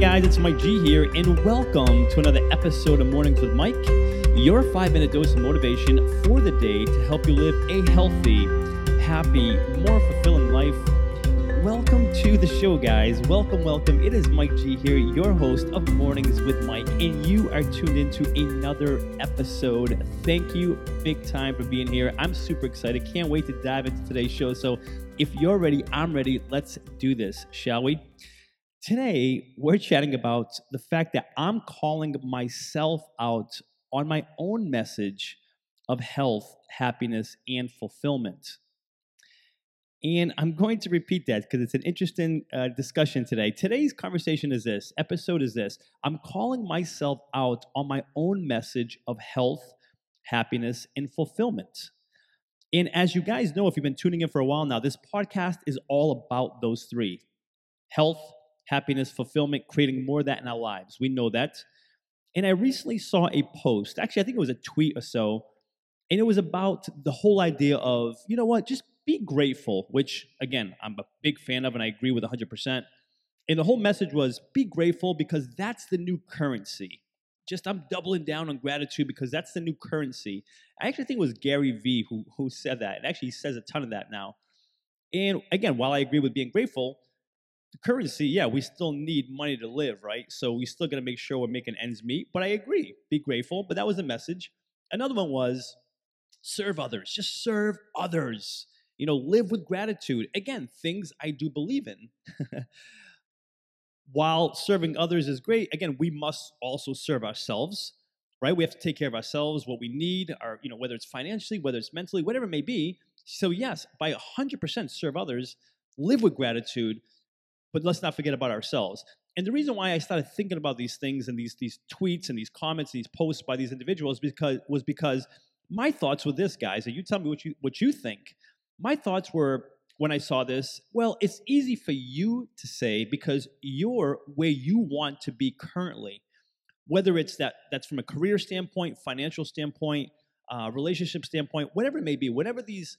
Guys, it's Mike G here, and welcome to another episode of Mornings with Mike, your five minute dose of motivation for the day to help you live a healthy, happy, more fulfilling life. Welcome to the show, guys. Welcome, welcome. It is Mike G here, your host of Mornings with Mike, and you are tuned into another episode. Thank you big time for being here. I'm super excited. Can't wait to dive into today's show. So, if you're ready, I'm ready. Let's do this, shall we? Today, we're chatting about the fact that I'm calling myself out on my own message of health, happiness, and fulfillment. And I'm going to repeat that because it's an interesting uh, discussion today. Today's conversation is this episode is this I'm calling myself out on my own message of health, happiness, and fulfillment. And as you guys know, if you've been tuning in for a while now, this podcast is all about those three health, happiness, fulfillment, creating more of that in our lives. We know that. And I recently saw a post, actually, I think it was a tweet or so, and it was about the whole idea of, you know what, just be grateful, which, again, I'm a big fan of and I agree with 100%. And the whole message was be grateful because that's the new currency. Just I'm doubling down on gratitude because that's the new currency. I actually think it was Gary Vee who, who said that. And actually, he says a ton of that now. And again, while I agree with being grateful, the currency, yeah, we still need money to live, right? So we still got to make sure we're making ends meet. But I agree, be grateful. But that was the message. Another one was serve others, just serve others. You know, live with gratitude. Again, things I do believe in. While serving others is great, again, we must also serve ourselves, right? We have to take care of ourselves, what we need, our, you know, whether it's financially, whether it's mentally, whatever it may be. So yes, by 100% serve others, live with gratitude, but let's not forget about ourselves. And the reason why I started thinking about these things and these these tweets and these comments, these posts by these individuals, because was because my thoughts were this, guys. And you tell me what you what you think. My thoughts were when I saw this. Well, it's easy for you to say because you're where you want to be currently, whether it's that that's from a career standpoint, financial standpoint, uh, relationship standpoint, whatever it may be. Whatever these,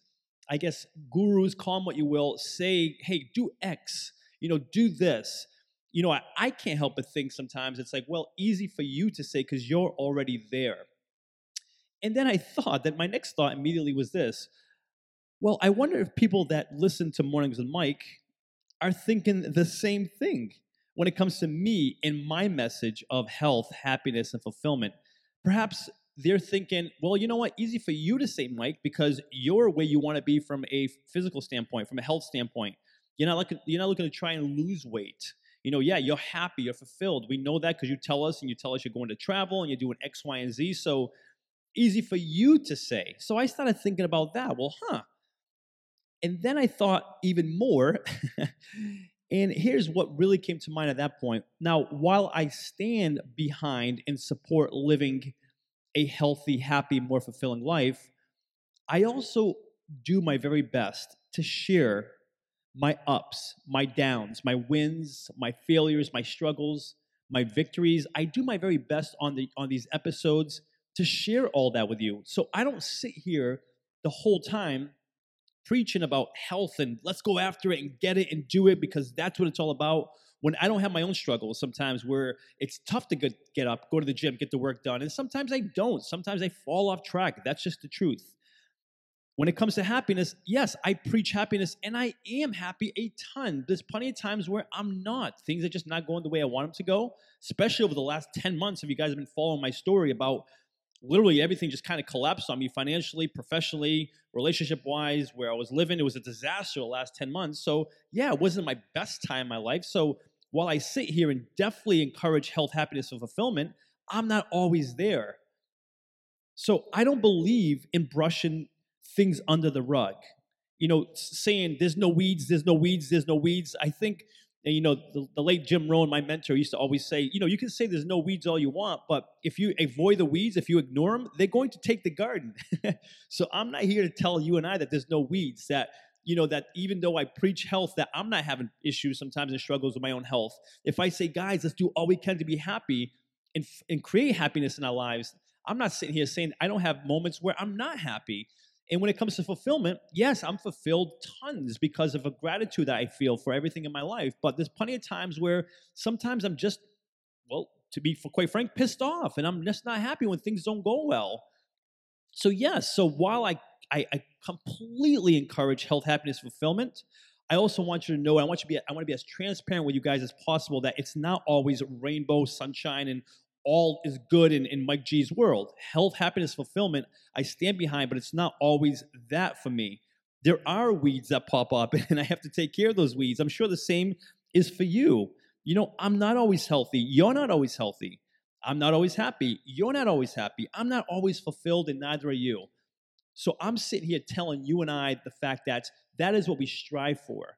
I guess, gurus call them what you will, say, hey, do X you know, do this. You know, I, I can't help but think sometimes it's like, well, easy for you to say because you're already there. And then I thought that my next thought immediately was this well, I wonder if people that listen to Mornings with Mike are thinking the same thing when it comes to me and my message of health, happiness, and fulfillment. Perhaps they're thinking, well, you know what? Easy for you to say, Mike, because you're where you want to be from a physical standpoint, from a health standpoint. You're not looking, you're not looking to try and lose weight. You know, yeah, you're happy, you're fulfilled. We know that because you tell us and you tell us you're going to travel and you're doing X, Y, and Z. So easy for you to say. So I started thinking about that. Well, huh. And then I thought even more. and here's what really came to mind at that point. Now, while I stand behind and support living a healthy, happy, more fulfilling life, I also do my very best to share my ups, my downs, my wins, my failures, my struggles, my victories. I do my very best on the on these episodes to share all that with you. So I don't sit here the whole time preaching about health and let's go after it and get it and do it because that's what it's all about. When I don't have my own struggles, sometimes where it's tough to get, get up, go to the gym, get the work done, and sometimes I don't. Sometimes I fall off track. That's just the truth. When it comes to happiness, yes, I preach happiness and I am happy a ton. There's plenty of times where I'm not. Things are just not going the way I want them to go, especially over the last 10 months. If you guys have been following my story about literally everything just kind of collapsed on me financially, professionally, relationship wise, where I was living. It was a disaster the last 10 months. So, yeah, it wasn't my best time in my life. So, while I sit here and definitely encourage health, happiness, and fulfillment, I'm not always there. So, I don't believe in brushing things under the rug. You know, saying there's no weeds, there's no weeds, there's no weeds. I think, and you know, the, the late Jim Rohn, my mentor, used to always say, you know, you can say there's no weeds all you want, but if you avoid the weeds, if you ignore them, they're going to take the garden. so I'm not here to tell you and I that there's no weeds, that you know that even though I preach health, that I'm not having issues sometimes and struggles with my own health. If I say, guys, let's do all we can to be happy and, and create happiness in our lives, I'm not sitting here saying I don't have moments where I'm not happy. And when it comes to fulfillment, yes, I'm fulfilled tons because of a gratitude that I feel for everything in my life. But there's plenty of times where sometimes I'm just, well, to be quite frank, pissed off, and I'm just not happy when things don't go well. So yes, so while I I, I completely encourage health, happiness, fulfillment, I also want you to know, I want you to be, I want to be as transparent with you guys as possible that it's not always rainbow, sunshine, and all is good in, in Mike G's world. Health, happiness, fulfillment, I stand behind, but it's not always that for me. There are weeds that pop up, and I have to take care of those weeds. I'm sure the same is for you. You know, I'm not always healthy. You're not always healthy. I'm not always happy. You're not always happy. I'm not always fulfilled, and neither are you. So I'm sitting here telling you and I the fact that that is what we strive for.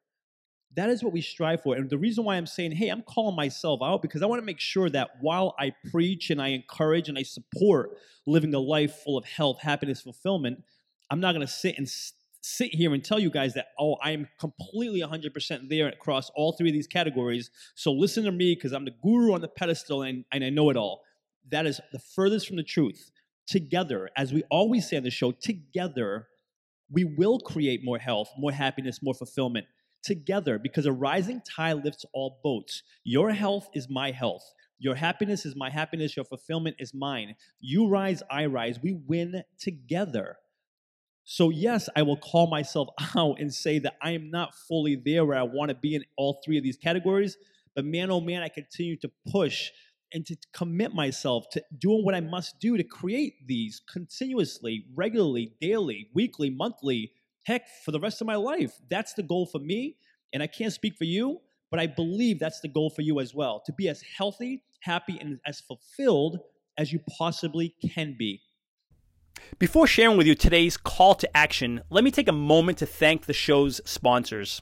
That is what we strive for. And the reason why I'm saying, hey, I'm calling myself out because I want to make sure that while I preach and I encourage and I support living a life full of health, happiness, fulfillment, I'm not going to sit and sit here and tell you guys that, oh, I'm completely 100% there across all three of these categories. So listen to me because I'm the guru on the pedestal and, and I know it all. That is the furthest from the truth together, as we always say on the show, together, we will create more health, more happiness, more fulfillment together because a rising tide lifts all boats. Your health is my health. Your happiness is my happiness. Your fulfillment is mine. You rise, I rise. We win together. So, yes, I will call myself out and say that I am not fully there where I want to be in all three of these categories. But man, oh man, I continue to push and to commit myself to doing what I must do to create these continuously, regularly, daily, weekly, monthly, heck, for the rest of my life. That's the goal for me. And I can't speak for you, but I believe that's the goal for you as well to be as healthy, happy, and as fulfilled as you possibly can be. Before sharing with you today's call to action, let me take a moment to thank the show's sponsors.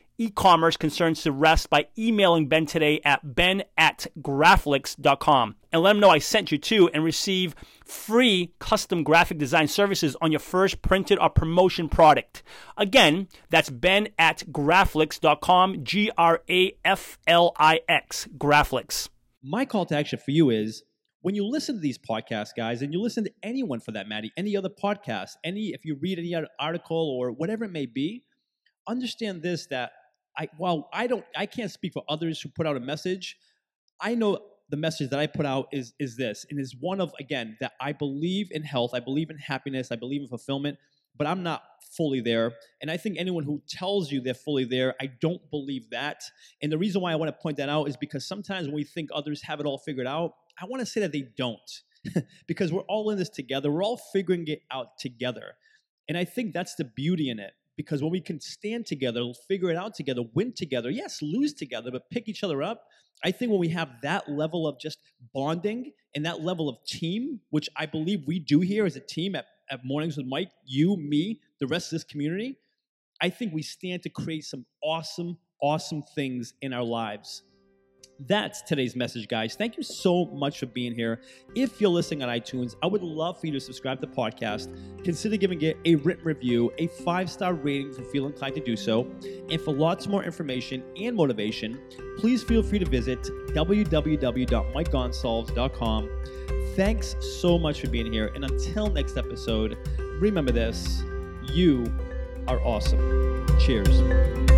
e-commerce concerns to rest by emailing Ben today at ben at graflix.com and let him know I sent you to and receive free custom graphic design services on your first printed or promotion product. Again, that's ben at graflix.com, G-R-A-F-L-I-X, Graflix. My call to action for you is when you listen to these podcasts, guys, and you listen to anyone for that, Maddie, any other podcast, any if you read any article or whatever it may be, understand this that I while I don't I can't speak for others who put out a message. I know the message that I put out is is this, and is one of again that I believe in health, I believe in happiness, I believe in fulfillment, but I'm not fully there. And I think anyone who tells you they're fully there, I don't believe that. And the reason why I want to point that out is because sometimes when we think others have it all figured out, I want to say that they don't. because we're all in this together. We're all figuring it out together. And I think that's the beauty in it because when we can stand together, figure it out together, win together, yes, lose together, but pick each other up. I think when we have that level of just bonding and that level of team, which I believe we do here as a team at, at Mornings with Mike, you, me, the rest of this community, I think we stand to create some awesome, awesome things in our lives. That's today's message, guys. Thank you so much for being here. If you're listening on iTunes, I would love for you to subscribe to the podcast. Consider giving it a written review, a five star rating if you feel inclined to do so. And for lots more information and motivation, please feel free to visit www.mikegonsalves.com. Thanks so much for being here. And until next episode, remember this you are awesome. Cheers.